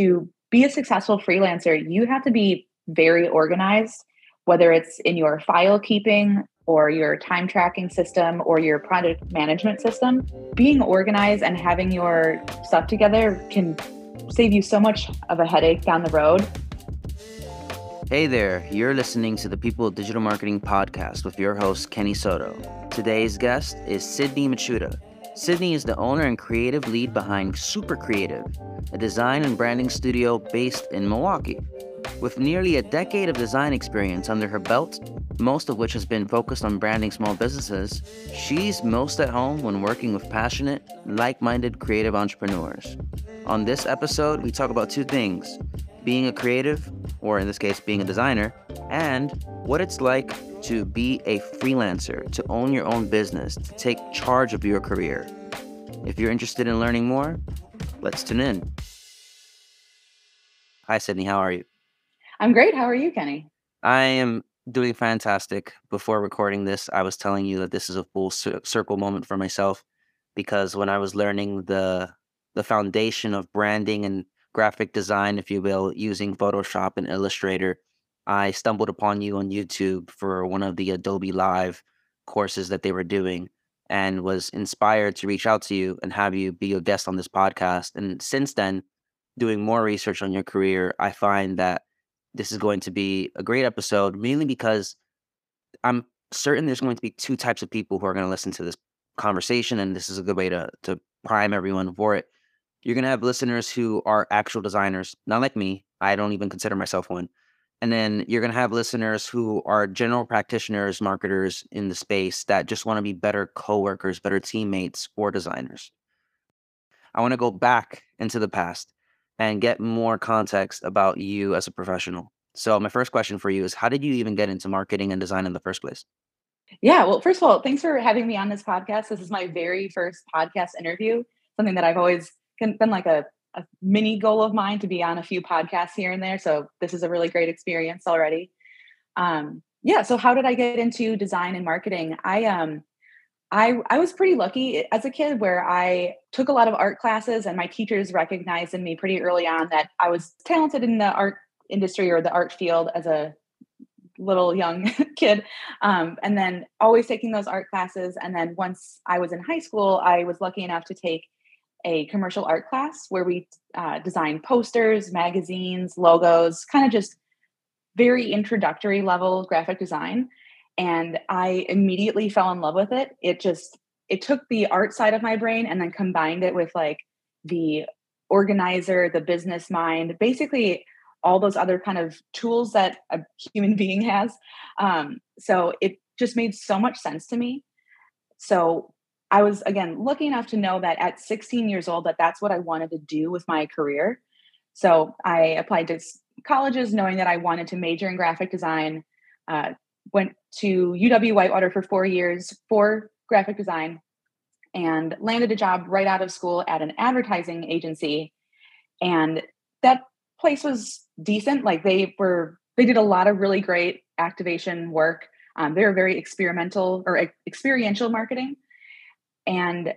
to be a successful freelancer, you have to be very organized, whether it's in your file keeping or your time tracking system or your project management system. Being organized and having your stuff together can save you so much of a headache down the road. Hey there, you're listening to the People Digital Marketing podcast with your host, Kenny Soto. Today's guest is Sydney Michuda. Sydney is the owner and creative lead behind Super Creative, a design and branding studio based in Milwaukee. With nearly a decade of design experience under her belt, most of which has been focused on branding small businesses, she's most at home when working with passionate, like minded creative entrepreneurs. On this episode, we talk about two things being a creative, or in this case, being a designer, and what it's like to be a freelancer, to own your own business, to take charge of your career. If you're interested in learning more, let's tune in. Hi, Sydney. How are you? I'm great. How are you, Kenny? I am doing fantastic. Before recording this, I was telling you that this is a full circle moment for myself because when I was learning the the foundation of branding and graphic design, if you will, using Photoshop and Illustrator, I stumbled upon you on YouTube for one of the Adobe Live courses that they were doing and was inspired to reach out to you and have you be a guest on this podcast. And since then, doing more research on your career, I find that this is going to be a great episode, mainly because I'm certain there's going to be two types of people who are going to listen to this conversation, and this is a good way to to prime everyone for it. You're going to have listeners who are actual designers, not like me. I don't even consider myself one. And then you're going to have listeners who are general practitioners, marketers in the space that just want to be better coworkers, better teammates, or designers. I want to go back into the past and get more context about you as a professional. So, my first question for you is How did you even get into marketing and design in the first place? Yeah, well, first of all, thanks for having me on this podcast. This is my very first podcast interview, something that I've always been like a, a mini goal of mine to be on a few podcasts here and there. So this is a really great experience already. Um, yeah. So how did I get into design and marketing? I um, I I was pretty lucky as a kid where I took a lot of art classes and my teachers recognized in me pretty early on that I was talented in the art industry or the art field as a little young kid um, and then always taking those art classes and then once i was in high school i was lucky enough to take a commercial art class where we uh, designed posters, magazines, logos, kind of just very introductory level graphic design. And I immediately fell in love with it. It just, it took the art side of my brain and then combined it with like the organizer, the business mind, basically all those other kind of tools that a human being has. Um, so it just made so much sense to me. So I was again lucky enough to know that at 16 years old that that's what I wanted to do with my career. So I applied to colleges knowing that I wanted to major in graphic design. Uh, went to UW Whitewater for four years for graphic design and landed a job right out of school at an advertising agency. And that place was decent. Like they were, they did a lot of really great activation work. Um, they were very experimental or experiential marketing. And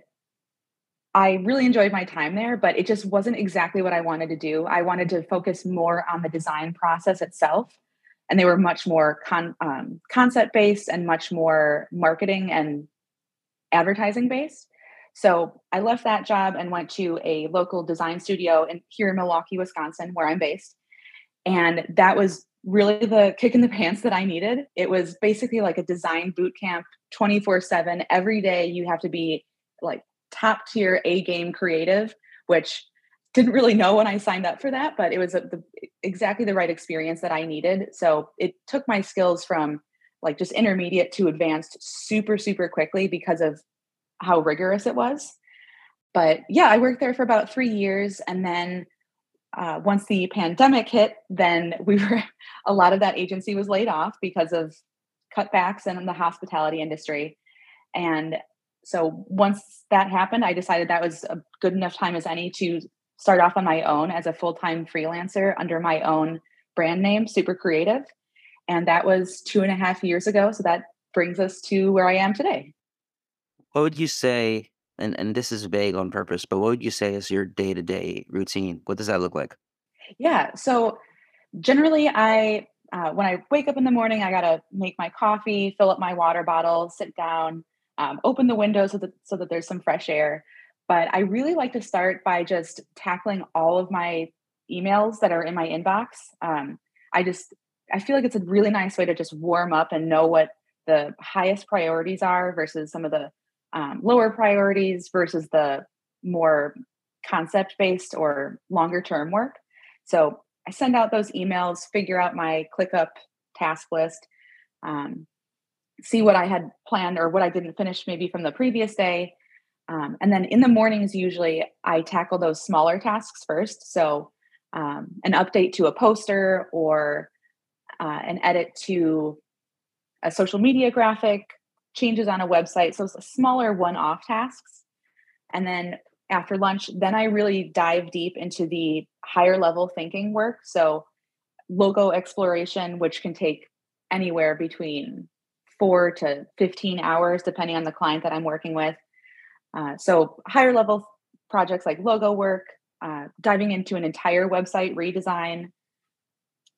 I really enjoyed my time there, but it just wasn't exactly what I wanted to do. I wanted to focus more on the design process itself. And they were much more con- um, concept based and much more marketing and advertising based. So I left that job and went to a local design studio in here in Milwaukee, Wisconsin, where I'm based. And that was really the kick in the pants that I needed. It was basically like a design boot camp 24 7. Every day you have to be like top tier A game creative, which didn't really know when I signed up for that, but it was a, the, exactly the right experience that I needed. So it took my skills from like just intermediate to advanced super, super quickly because of how rigorous it was. But yeah, I worked there for about three years and then uh, once the pandemic hit, then we were a lot of that agency was laid off because of cutbacks in the hospitality industry. And so once that happened, I decided that was a good enough time as any to start off on my own as a full time freelancer under my own brand name, Super Creative. And that was two and a half years ago. So that brings us to where I am today. What would you say and and this is vague on purpose, but what would you say is your day-to-day routine? What does that look like? Yeah. So generally, I uh, when I wake up in the morning, I gotta make my coffee, fill up my water bottle, sit down, um, open the window so that so that there's some fresh air. But I really like to start by just tackling all of my emails that are in my inbox. Um, I just I feel like it's a really nice way to just warm up and know what the highest priorities are versus some of the um, lower priorities versus the more concept based or longer term work. So I send out those emails, figure out my ClickUp task list, um, see what I had planned or what I didn't finish maybe from the previous day. Um, and then in the mornings, usually I tackle those smaller tasks first. So um, an update to a poster or uh, an edit to a social media graphic, changes on a website. So smaller one off tasks. And then after lunch, then I really dive deep into the higher level thinking work. So logo exploration, which can take anywhere between four to 15 hours, depending on the client that I'm working with. Uh, so higher level projects like logo work, uh, diving into an entire website redesign,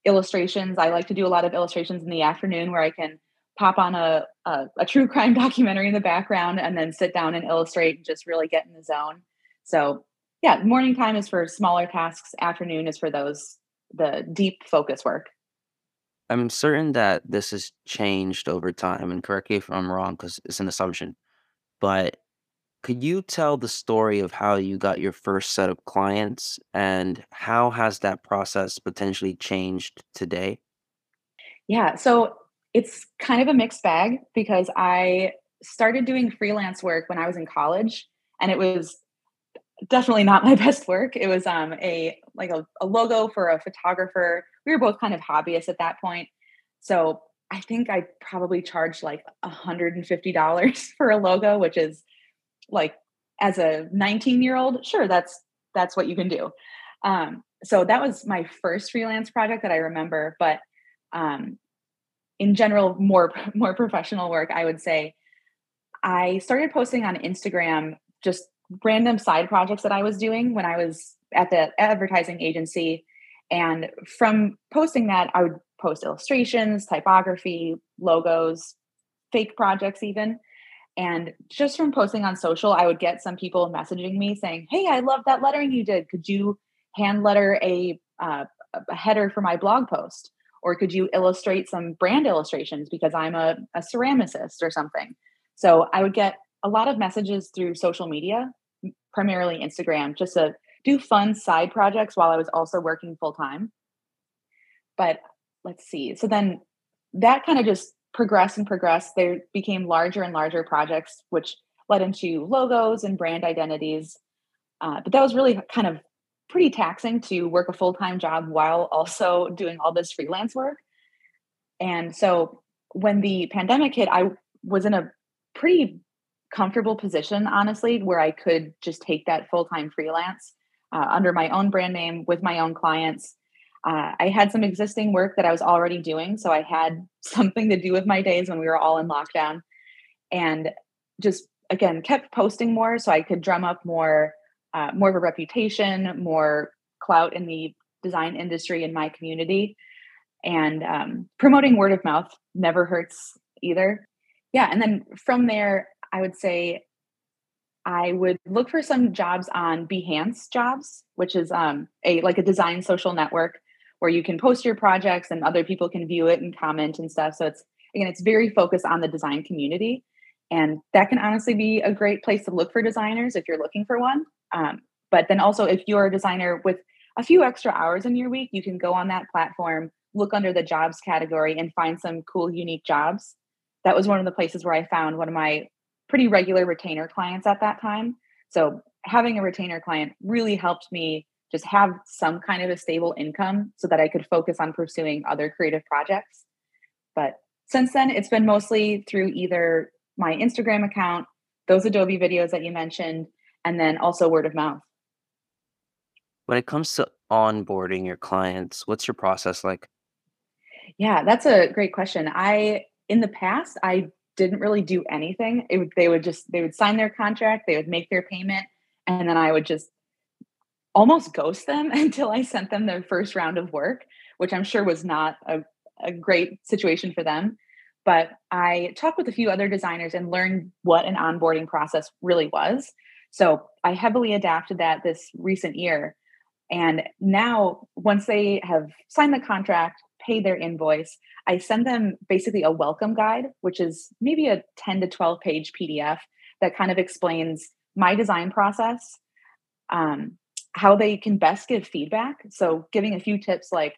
illustrations. I like to do a lot of illustrations in the afternoon where I can pop on a, a, a true crime documentary in the background and then sit down and illustrate and just really get in the zone. So yeah, morning time is for smaller tasks. Afternoon is for those the deep focus work. I'm certain that this has changed over time, and correct me if I'm wrong because it's an assumption. But could you tell the story of how you got your first set of clients and how has that process potentially changed today? Yeah, so it's kind of a mixed bag because I started doing freelance work when I was in college and it was definitely not my best work. It was um a like a, a logo for a photographer. We were both kind of hobbyists at that point. So I think I probably charged like $150 for a logo, which is like as a 19 year old sure that's that's what you can do um, so that was my first freelance project that i remember but um, in general more more professional work i would say i started posting on instagram just random side projects that i was doing when i was at the advertising agency and from posting that i would post illustrations typography logos fake projects even and just from posting on social, I would get some people messaging me saying, Hey, I love that lettering you did. Could you hand letter a, uh, a header for my blog post? Or could you illustrate some brand illustrations because I'm a, a ceramicist or something? So I would get a lot of messages through social media, primarily Instagram, just to do fun side projects while I was also working full time. But let's see. So then that kind of just progressed and progressed, there became larger and larger projects, which led into logos and brand identities. Uh, but that was really kind of pretty taxing to work a full time job while also doing all this freelance work. And so when the pandemic hit, I was in a pretty comfortable position, honestly, where I could just take that full time freelance uh, under my own brand name with my own clients uh, I had some existing work that I was already doing. So I had something to do with my days when we were all in lockdown and just again kept posting more so I could drum up more uh, more of a reputation, more clout in the design industry in my community. And um, promoting word of mouth never hurts either. Yeah. And then from there, I would say I would look for some jobs on Behance Jobs, which is um, a like a design social network where you can post your projects and other people can view it and comment and stuff. So it's again, it's very focused on the design community. And that can honestly be a great place to look for designers if you're looking for one. Um, but then also, if you're a designer with a few extra hours in your week, you can go on that platform, look under the jobs category, and find some cool, unique jobs. That was one of the places where I found one of my pretty regular retainer clients at that time. So having a retainer client really helped me just have some kind of a stable income so that I could focus on pursuing other creative projects. But since then, it's been mostly through either my Instagram account, those Adobe videos that you mentioned, and then also word of mouth. When it comes to onboarding your clients, what's your process like? Yeah, that's a great question. I in the past I didn't really do anything. It would, they would just they would sign their contract, they would make their payment, and then I would just almost ghost them until I sent them their first round of work, which I'm sure was not a, a great situation for them. But I talked with a few other designers and learned what an onboarding process really was. So I heavily adapted that this recent year. And now, once they have signed the contract, paid their invoice, I send them basically a welcome guide, which is maybe a 10 to 12 page PDF that kind of explains my design process, um, how they can best give feedback. So, giving a few tips like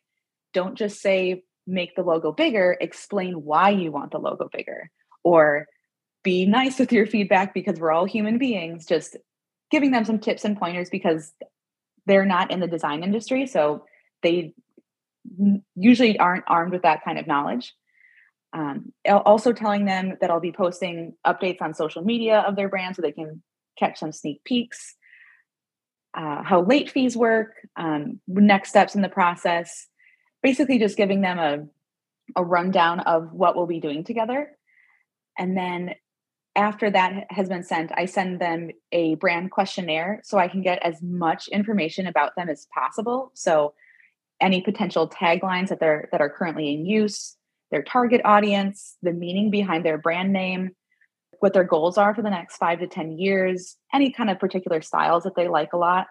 don't just say make the logo bigger, explain why you want the logo bigger, or be nice with your feedback because we're all human beings. Just giving them some tips and pointers because they're not in the design industry. So, they usually aren't armed with that kind of knowledge. Um, also telling them that I'll be posting updates on social media of their brand so they can catch some sneak peeks. Uh, how late fees work, um, next steps in the process, basically just giving them a, a rundown of what we'll be doing together. And then after that has been sent, I send them a brand questionnaire so I can get as much information about them as possible. So any potential taglines that they're that are currently in use, their target audience, the meaning behind their brand name, what their goals are for the next 5 to 10 years, any kind of particular styles that they like a lot.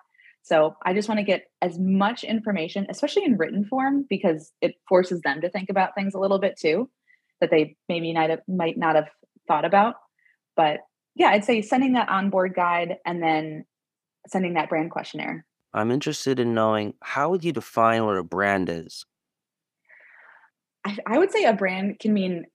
So, I just want to get as much information, especially in written form because it forces them to think about things a little bit too that they maybe not have, might not have thought about. But yeah, I'd say sending that onboard guide and then sending that brand questionnaire. I'm interested in knowing how would you define what a brand is? I, I would say a brand can mean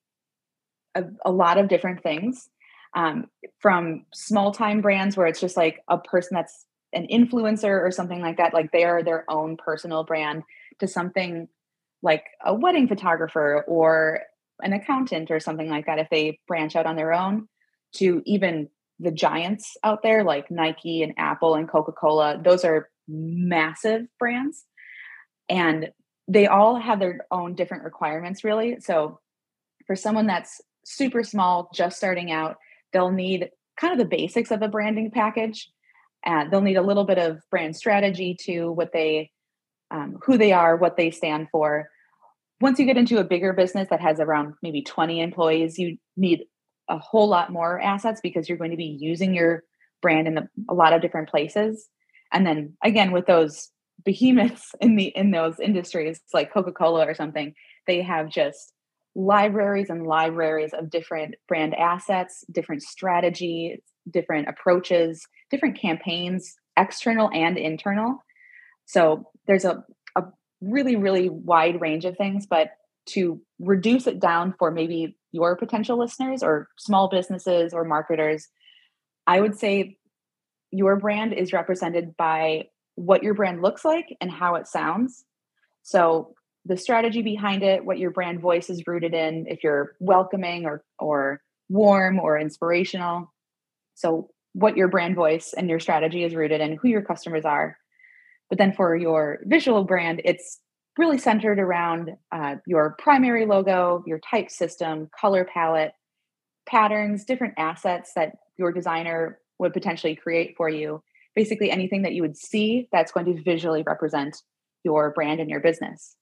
a, a lot of different things. Um, from small time brands where it's just like a person that's an influencer or something like that, like they are their own personal brand, to something like a wedding photographer or an accountant or something like that, if they branch out on their own, to even the giants out there like Nike and Apple and Coca Cola. Those are massive brands and they all have their own different requirements really so for someone that's super small just starting out they'll need kind of the basics of a branding package and they'll need a little bit of brand strategy to what they um, who they are what they stand for. Once you get into a bigger business that has around maybe 20 employees you need a whole lot more assets because you're going to be using your brand in the, a lot of different places. And then again with those behemoths in the in those industries like coca-cola or something they have just libraries and libraries of different brand assets different strategies different approaches different campaigns external and internal so there's a, a really really wide range of things but to reduce it down for maybe your potential listeners or small businesses or marketers i would say your brand is represented by what your brand looks like and how it sounds. So the strategy behind it, what your brand voice is rooted in, if you're welcoming or or warm or inspirational. So what your brand voice and your strategy is rooted in, who your customers are. But then for your visual brand, it's really centered around uh, your primary logo, your type system, color palette, patterns, different assets that your designer would potentially create for you. Basically, anything that you would see that's going to visually represent your brand and your business.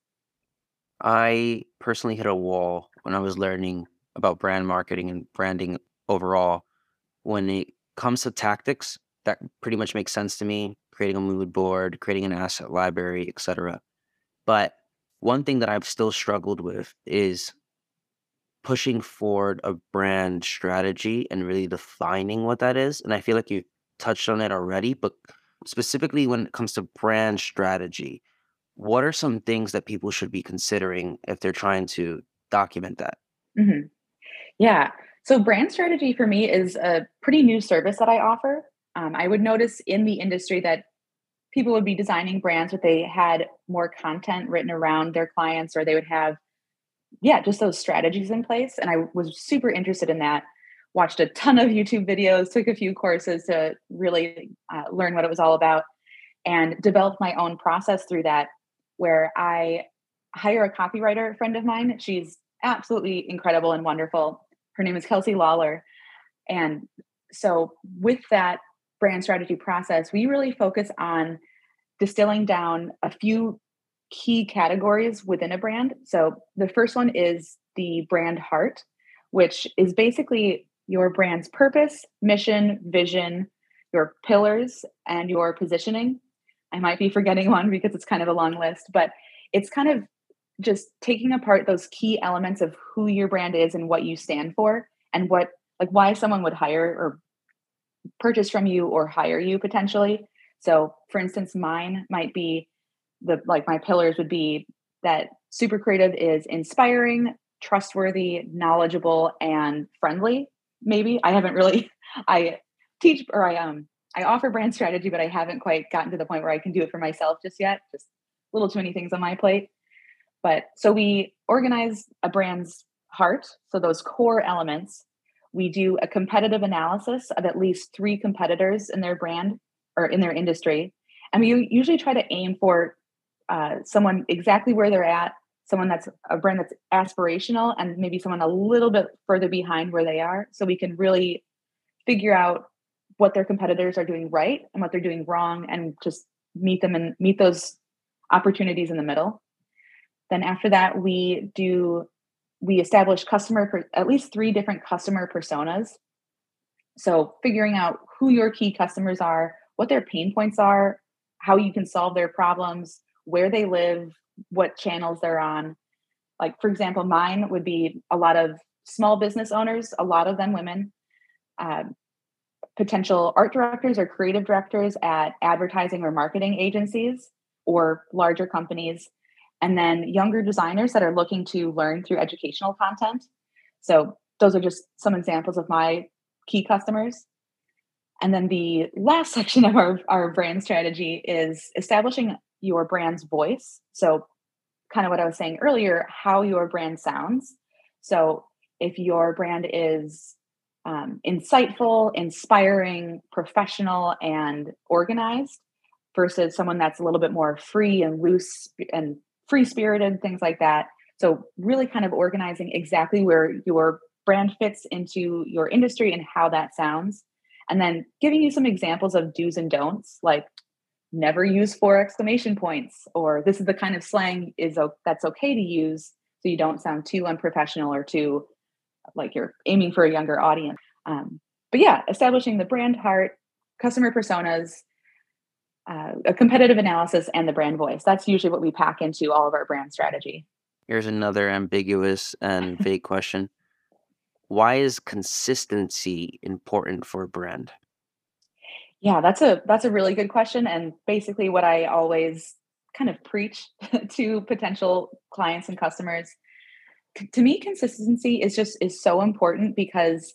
I personally hit a wall when I was learning about brand marketing and branding overall. When it comes to tactics, that pretty much makes sense to me creating a mood board, creating an asset library, etc. But one thing that I've still struggled with is pushing forward a brand strategy and really defining what that is. And I feel like you touched on it already, but specifically when it comes to brand strategy, what are some things that people should be considering if they're trying to document that? Mm-hmm. Yeah. So, brand strategy for me is a pretty new service that I offer. Um, I would notice in the industry that people would be designing brands, but they had more content written around their clients, or they would have yeah, just those strategies in place. And I was super interested in that. Watched a ton of YouTube videos, took a few courses to really uh, learn what it was all about, and developed my own process through that. Where I hire a copywriter friend of mine. She's absolutely incredible and wonderful. Her name is Kelsey Lawler. And so, with that brand strategy process, we really focus on distilling down a few key categories within a brand. So the first one is the brand heart, which is basically your brand's purpose, mission, vision, your pillars, and your positioning. I might be forgetting one because it's kind of a long list, but it's kind of just taking apart those key elements of who your brand is and what you stand for and what like why someone would hire or purchase from you or hire you potentially. So for instance mine might be the like my pillars would be that super creative is inspiring trustworthy knowledgeable and friendly. Maybe. I haven't really i teach or i um i offer brand strategy but i haven't quite gotten to the point where i can do it for myself just yet. Just a little too many things on my plate but so we organize a brand's heart so those core elements. We do a competitive analysis of at least three competitors in their brand or in their industry. And we usually try to aim for uh, someone exactly where they're at someone that's a brand that's aspirational and maybe someone a little bit further behind where they are so we can really figure out what their competitors are doing right and what they're doing wrong and just meet them and meet those opportunities in the middle then after that we do we establish customer per, at least three different customer personas. So figuring out who your key customers are what their pain points are how you can solve their problems where they live what channels they're on. Like, for example, mine would be a lot of small business owners, a lot of them women, uh, potential art directors or creative directors at advertising or marketing agencies or larger companies, and then younger designers that are looking to learn through educational content. So, those are just some examples of my key customers. And then the last section of our, our brand strategy is establishing your brand's voice. So, kind of what I was saying earlier, how your brand sounds. So, if your brand is um, insightful, inspiring, professional, and organized versus someone that's a little bit more free and loose and free spirited, things like that. So, really kind of organizing exactly where your brand fits into your industry and how that sounds. And then giving you some examples of do's and don'ts, like never use four exclamation points or this is the kind of slang is that's okay to use so you don't sound too unprofessional or too like you're aiming for a younger audience um, but yeah establishing the brand heart customer personas uh, a competitive analysis and the brand voice. That's usually what we pack into all of our brand strategy. Here's another ambiguous and vague question. Why is consistency important for a brand? Yeah, that's a that's a really good question and basically what I always kind of preach to potential clients and customers. To me consistency is just is so important because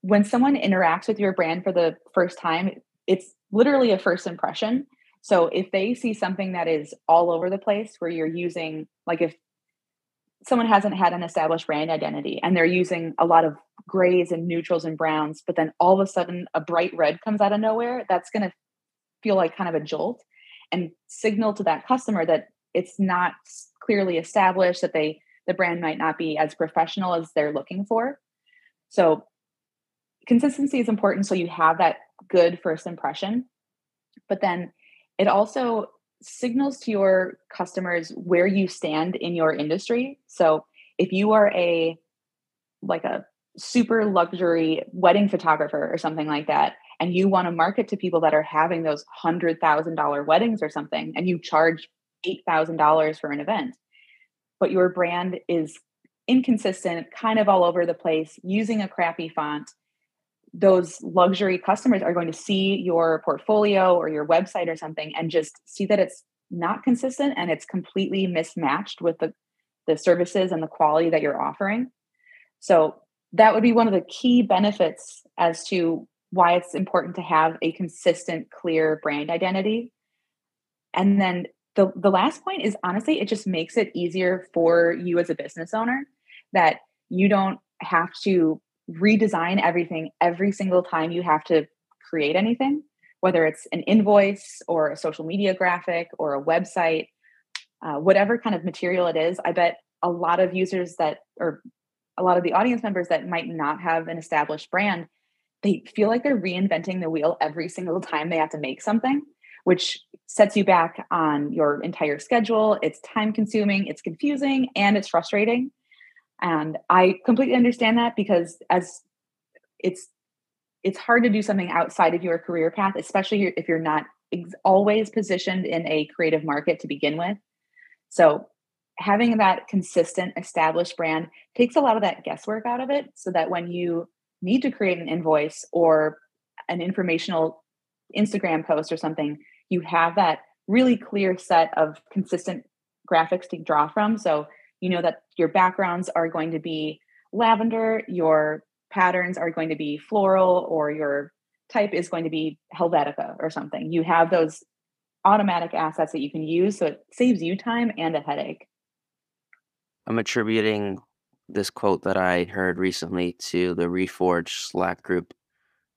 when someone interacts with your brand for the first time, it's literally a first impression. So if they see something that is all over the place where you're using like if someone hasn't had an established brand identity and they're using a lot of grays and neutrals and browns, but then all of a sudden a bright red comes out of nowhere, that's going to feel like kind of a jolt and signal to that customer that it's not clearly established that they the brand might not be as professional as they're looking for. So consistency is important so you have that good first impression. But then it also signals to your customers where you stand in your industry. So if you are a like a super luxury wedding photographer or something like that and you want to market to people that are having those $100,000 weddings or something and you charge $8,000 for an event but your brand is inconsistent kind of all over the place using a crappy font those luxury customers are going to see your portfolio or your website or something and just see that it's not consistent and it's completely mismatched with the the services and the quality that you're offering. So that would be one of the key benefits as to why it's important to have a consistent clear brand identity. And then the the last point is honestly it just makes it easier for you as a business owner that you don't have to redesign everything every single time you have to create anything, whether it's an invoice or a social media graphic or a website, uh, whatever kind of material it is. I bet a lot of users that, or a lot of the audience members that might not have an established brand, they feel like they're reinventing the wheel every single time they have to make something. which sets you back on your entire schedule. It's time consuming, it's confusing, and it's frustrating. And I completely understand that because as it's it's hard to do something outside of your career path, especially if you're not ex- always positioned in a creative market to begin with. So having that consistent established brand takes a lot of that guesswork out of it so that when you need to create an invoice or an informational Instagram post or something, you have that really clear set of consistent graphics to draw from. So you know that your backgrounds are going to be lavender, your patterns are going to be floral, or your type is going to be Helvetica or something. You have those automatic assets that you can use. So it saves you time and a headache. I'm attributing this quote that I heard recently to the Reforge Slack group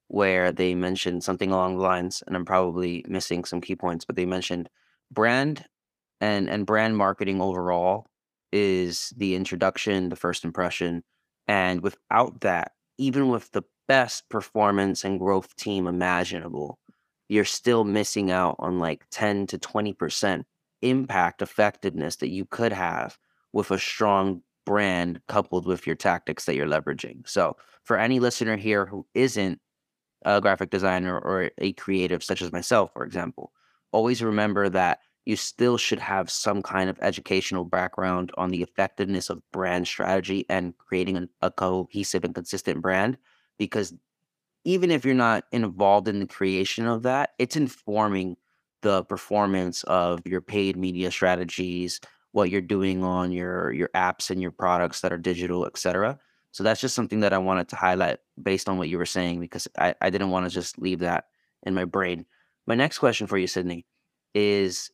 where they mentioned something along the lines, and I'm probably missing some key points, but they mentioned brand and and brand marketing overall is the introduction, the first impression. And without that, even with the best performance and growth team imaginable, you're still missing out on like 10 to 20% impact effectiveness that you could have with a strong brand coupled with your tactics that you're leveraging. So, for any listener here who isn't a graphic designer or a creative, such as myself, for example, always remember that you still should have some kind of educational background on the effectiveness of brand strategy and creating a, a cohesive and consistent brand because even if you're not involved in the creation of that, it's informing the performance of your paid media strategies, what you're doing on your your apps and your products that are digital, etc. So that's just something that I wanted to highlight based on what you were saying because I, I didn't want to just leave that in my brain. My next question for you, Sydney, is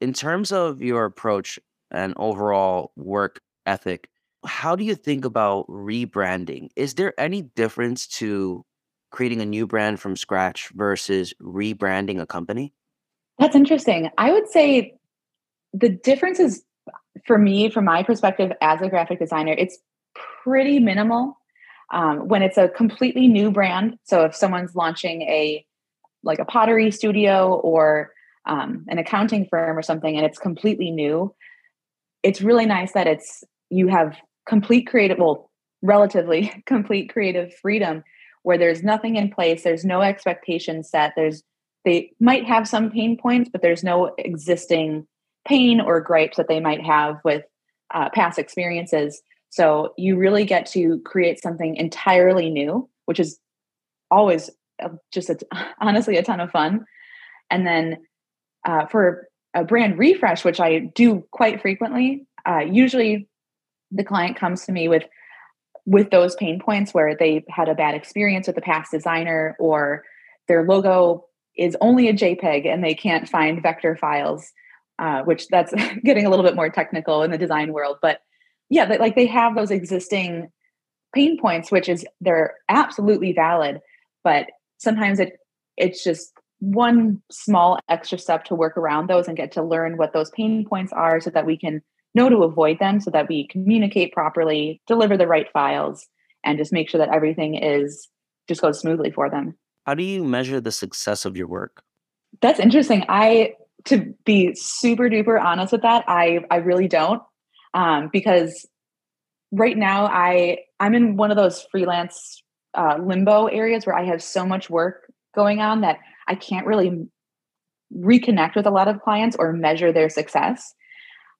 in terms of your approach and overall work ethic, how do you think about rebranding? Is there any difference to creating a new brand from scratch versus rebranding a company? That's interesting. I would say the difference is for me, from my perspective as a graphic designer, it's pretty minimal. Um, when it's a completely new brand, so if someone's launching a like a pottery studio or um, an accounting firm or something, and it's completely new, it's really nice that it's you have complete creative, well, relatively complete creative freedom, where there's nothing in place, there's no expectation set, there's they might have some pain points, but there's no existing pain or gripes that they might have with uh, past experiences. So you really get to create something entirely new, which is always just honestly a ton of fun. And then uh, for a brand refresh, which I do quite frequently, uh, usually the client comes to me with with those pain points where they had a bad experience with a past designer or their logo is only a JPEG and they can't find vector files uh, which that's getting a little bit more technical in the design world. But yeah, like they have those existing pain points, which is they're absolutely valid. But sometimes it it's just one small extra step to work around those and get to learn what those pain points are so that we can know to avoid them so that we communicate properly deliver the right files and just make sure that everything is just goes smoothly for them how do you measure the success of your work that's interesting i to be super duper honest with that, I I really don't. Um, because right now I I'm in one of those freelance uh, limbo areas where I have so much work going on that I can't really reconnect with a lot of clients or measure their success.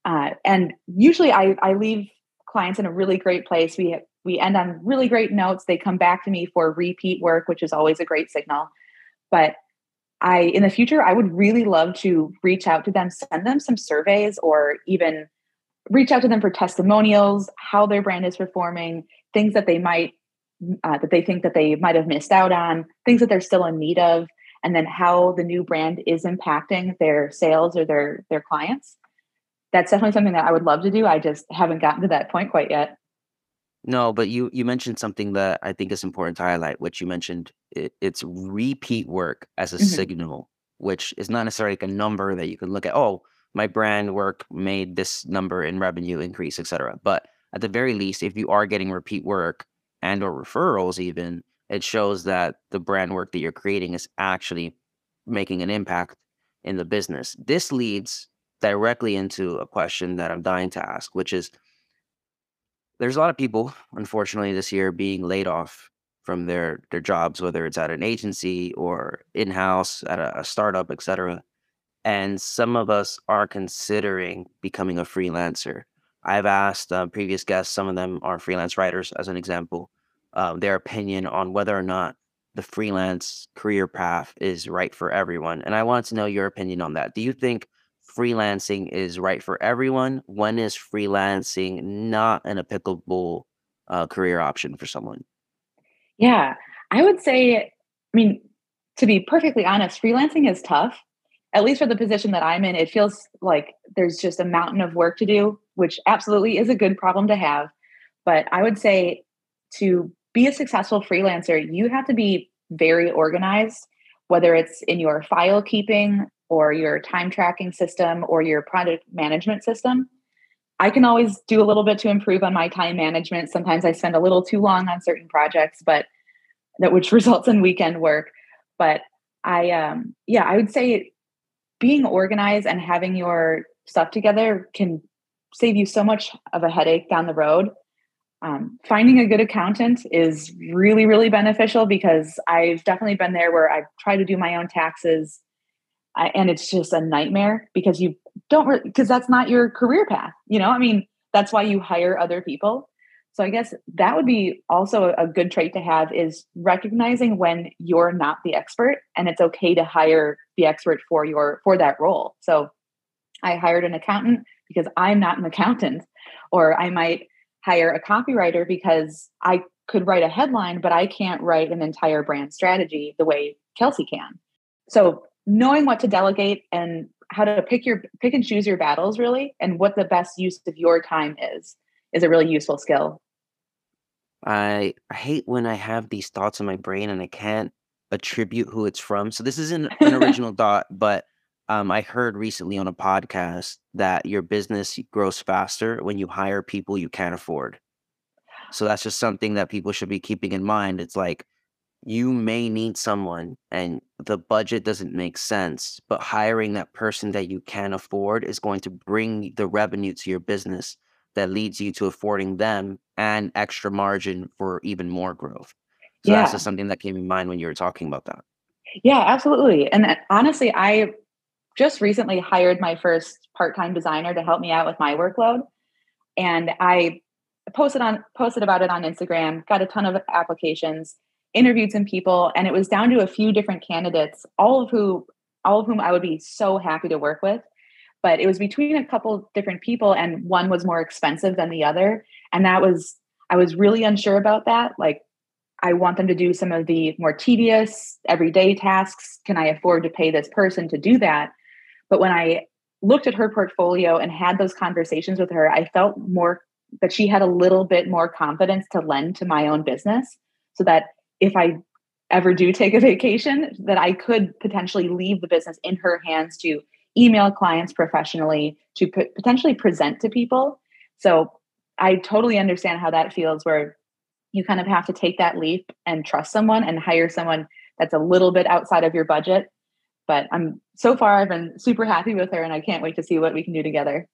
Uh, and usually I, I leave clients in a really great place. We we end on really great notes. They come back to me for repeat work, which is always a great signal. But I, in the future, I would really love to reach out to them, send them some surveys, or even reach out to them for testimonials, how their brand is performing, things that they might, uh, that they think that they might have missed out on, things that they're still in need of, and then how the new brand is impacting their sales or their their clients. That's definitely something that I would love to do. I just haven't gotten to that point quite yet. No, but you you mentioned something that I think is important to highlight, which you mentioned it, it's repeat work as a mm-hmm. signal, which is not necessarily like a number that you can look at. Oh, my brand work made this number in revenue increase, etc. But at the very least, if you are getting repeat work and or referrals, even it shows that the brand work that you're creating is actually making an impact in the business. This leads directly into a question that I'm dying to ask, which is there's a lot of people, unfortunately, this year being laid off from their their jobs, whether it's at an agency or in house at a, a startup, etc. And some of us are considering becoming a freelancer. I've asked uh, previous guests; some of them are freelance writers, as an example, uh, their opinion on whether or not the freelance career path is right for everyone. And I want to know your opinion on that. Do you think freelancing is right for everyone? When is freelancing not an applicable uh, career option for someone? Yeah, I would say, I mean, to be perfectly honest, freelancing is tough. At least for the position that I'm in, it feels like there's just a mountain of work to do, which absolutely is a good problem to have. But I would say to be a successful freelancer, you have to be very organized, whether it's in your file keeping or your time tracking system or your project management system. I can always do a little bit to improve on my time management. Sometimes I spend a little too long on certain projects, but that which results in weekend work. But I um yeah, I would say being organized and having your stuff together can save you so much of a headache down the road. Um, finding a good accountant is really, really beneficial because I've definitely been there where I've tried to do my own taxes I, and it's just a nightmare because you don't because that's not your career path you know? I mean that's why you hire other people. So i guess that would be also a good trait to have is recognizing when you're not the expert and it's okay to hire the expert for your for that role. So i hired an accountant because i'm not an accountant or i might hire a copywriter because i could write a headline but i can't write an entire brand strategy the way kelsey can so knowing what to delegate and how to pick your pick and choose your battles really and what the best use of your time is is a really useful skill I, I hate when I have these thoughts in my brain and I can't attribute who it's from. So this isn't an original thought, but um, I heard recently on a podcast that your business grows faster when you hire people you can't afford. So that's just something that people should be keeping in mind. It's like you may need someone and the budget doesn't make sense, but hiring that person that you can afford is going to bring the revenue to your business that leads you to affording them and extra margin for even more growth. So yeah. that's just something that came in mind when you were talking about that. Yeah, absolutely. And uh, honestly, I just recently hired my first part-time designer to help me out with my workload. And I posted on posted about it on Instagram, got a ton of applications interviewed some people and it was down to a few different candidates all of who all of whom i would be so happy to work with. But it was between a couple different people and one was more expensive than the other. And that was i was really unsure about that. Like i want them to do some of the more tedious everyday tasks. Can i afford to pay this person to do that but when i looked at her portfolio and had those conversations with her i felt more that she had a little bit more confidence to lend to my own business so that if I ever do take a vacation, that I could potentially leave the business in her hands to email clients professionally, to p- potentially present to people. So I totally understand how that feels where you kind of have to take that leap and trust someone and hire someone that's a little bit outside of your budget. But I'm so far I've been super happy with her and I can't wait to see what we can do together.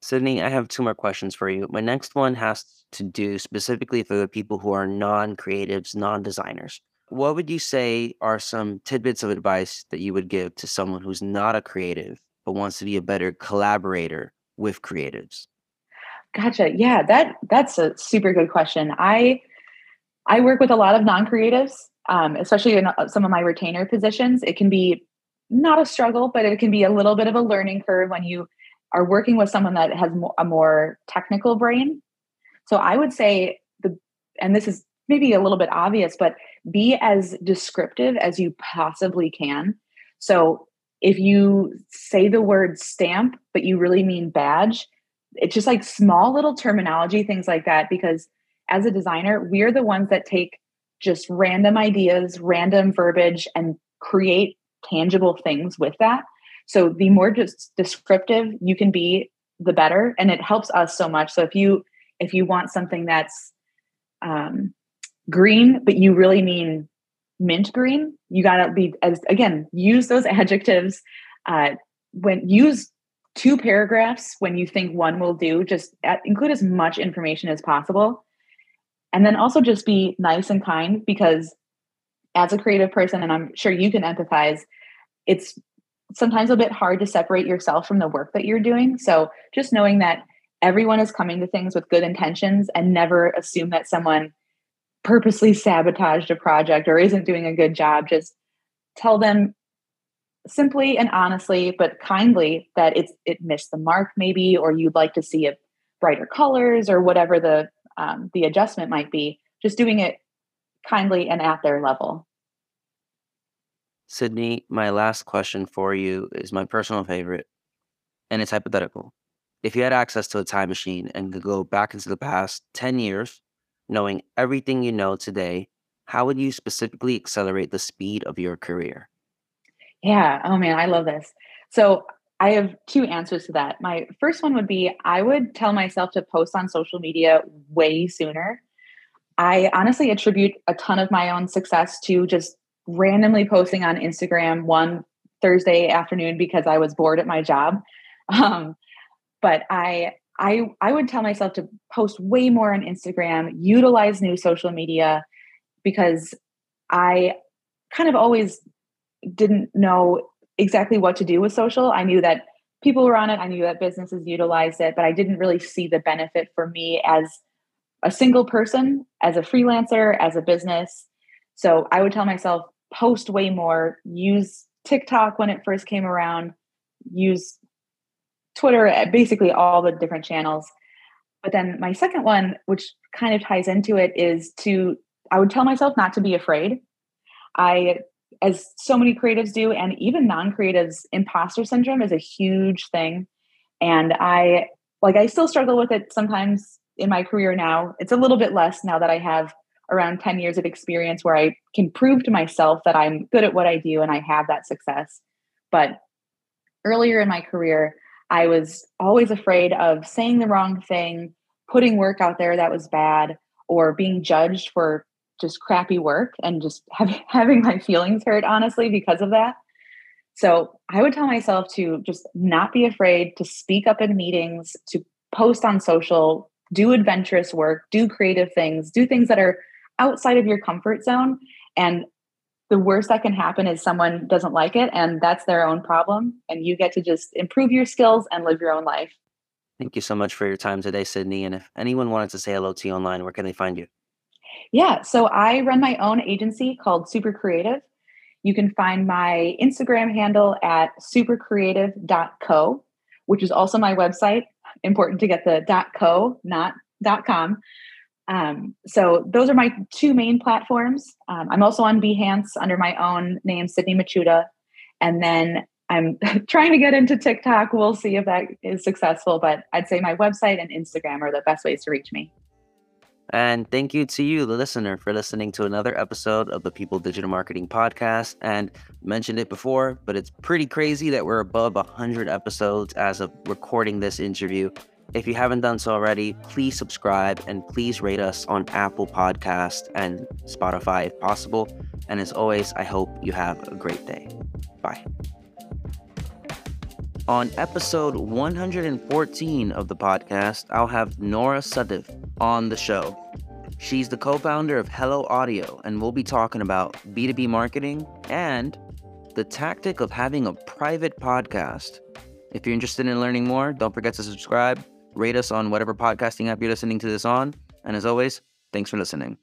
Sydney, I have two more questions for you. My next one has to do specifically for the people who are non creatives, non designers. What would you say are some tidbits of advice that you would give to someone who's not a creative but wants to be a better collaborator with creatives? Gotcha. Yeah, that that's a super good question. I I work with a lot of non-creatives, um, especially in uh, some of my retainer positions. It can be not a struggle, but it can be a little bit of a learning curve when you are working with someone that has a more technical brain. So I would say the, and this is maybe a little bit obvious, but be as descriptive as you possibly can. So if you say the word stamp, but you really mean badge, it's just like small little terminology, things like that. Because as a designer, we're the ones that take just random ideas, random verbiage, and create tangible things with that. So the more just descriptive you can be, the better, and it helps us so much. So if you if you want something that's um, green, but you really mean mint green, you got to be as again use those adjectives Uh, when use two paragraphs when you think one will do, just at, include as much information as possible. And then also just be nice and kind because as a creative person, and I'm sure you can empathize, it's sometimes a bit hard to separate yourself from the work that you're doing. So just knowing that everyone is coming to things with good intentions and never assume that someone purposely sabotaged a project or isn't doing a good job, just tell them simply and honestly but kindly that it's it missed the mark maybe or you'd like to see it brighter colors or whatever the um, the adjustment might be just doing it kindly and at their level Sydney, my last question for you is my personal favorite, and it's hypothetical. If you had access to a time machine and could go back into the past 10 years, knowing everything you know today, how would you specifically accelerate the speed of your career? Yeah. Oh man, I love this. So I have two answers to that. My first one would be I would tell myself to post on social media way sooner. I honestly attribute a ton of my own success to just randomly posting on Instagram one Thursday afternoon because I was bored at my job. Um, but I I I would tell myself to post way more on Instagram, utilize new social media because I kind of always didn't know exactly what to do with social. I knew that people were on it, I knew that businesses utilized it, but I didn't really see the benefit for me as a single person, as a freelancer, as a business. So I would tell myself, post way more, use TikTok when it first came around, use Twitter, eh, basically all the different channels. But then my second one, which kind of ties into it, is to I would tell myself not to be afraid. I as so many creatives do, and even non creatives, imposter syndrome is a huge thing. And I like, I still struggle with it sometimes in my career now. It's a little bit less now that I have around 10 years of experience where I can prove to myself that I'm good at what I do and I have that success. But earlier in my career, I was always afraid of saying the wrong thing, putting work out there that was bad, or being judged for just crappy work and just having having my feelings hurt honestly because of that. So I would tell myself to just not be afraid to speak up in meetings, to post on social, do adventurous work, do creative things, do things that are outside of your comfort zone. And the worst that can happen is someone doesn't like it, and that's their own problem. And you get to just improve your skills and live your own life. Thank you so much for your time today, Sydney. And if anyone wanted to say hello to you online, where can they find you? Yeah, so I run my own agency called Super Creative. You can find my Instagram handle at supercreative.co, which is also my website. Important to get the .co, not .com. Um, so those are my two main platforms. Um, I'm also on Behance under my own name, Sydney Michuda. And then I'm trying to get into TikTok. We'll see if that is successful, but I'd say my website and Instagram are the best ways to reach me. And thank you to you, the listener, for listening to another episode of the People Digital Marketing Podcast. And mentioned it before, but it's pretty crazy that we're above 100 episodes as of recording this interview. If you haven't done so already, please subscribe and please rate us on Apple Podcast and Spotify if possible. And as always, I hope you have a great day. Bye. On episode 114 of the podcast, I'll have Nora Suddiv on the show. She's the co founder of Hello Audio, and we'll be talking about B2B marketing and the tactic of having a private podcast. If you're interested in learning more, don't forget to subscribe, rate us on whatever podcasting app you're listening to this on. And as always, thanks for listening.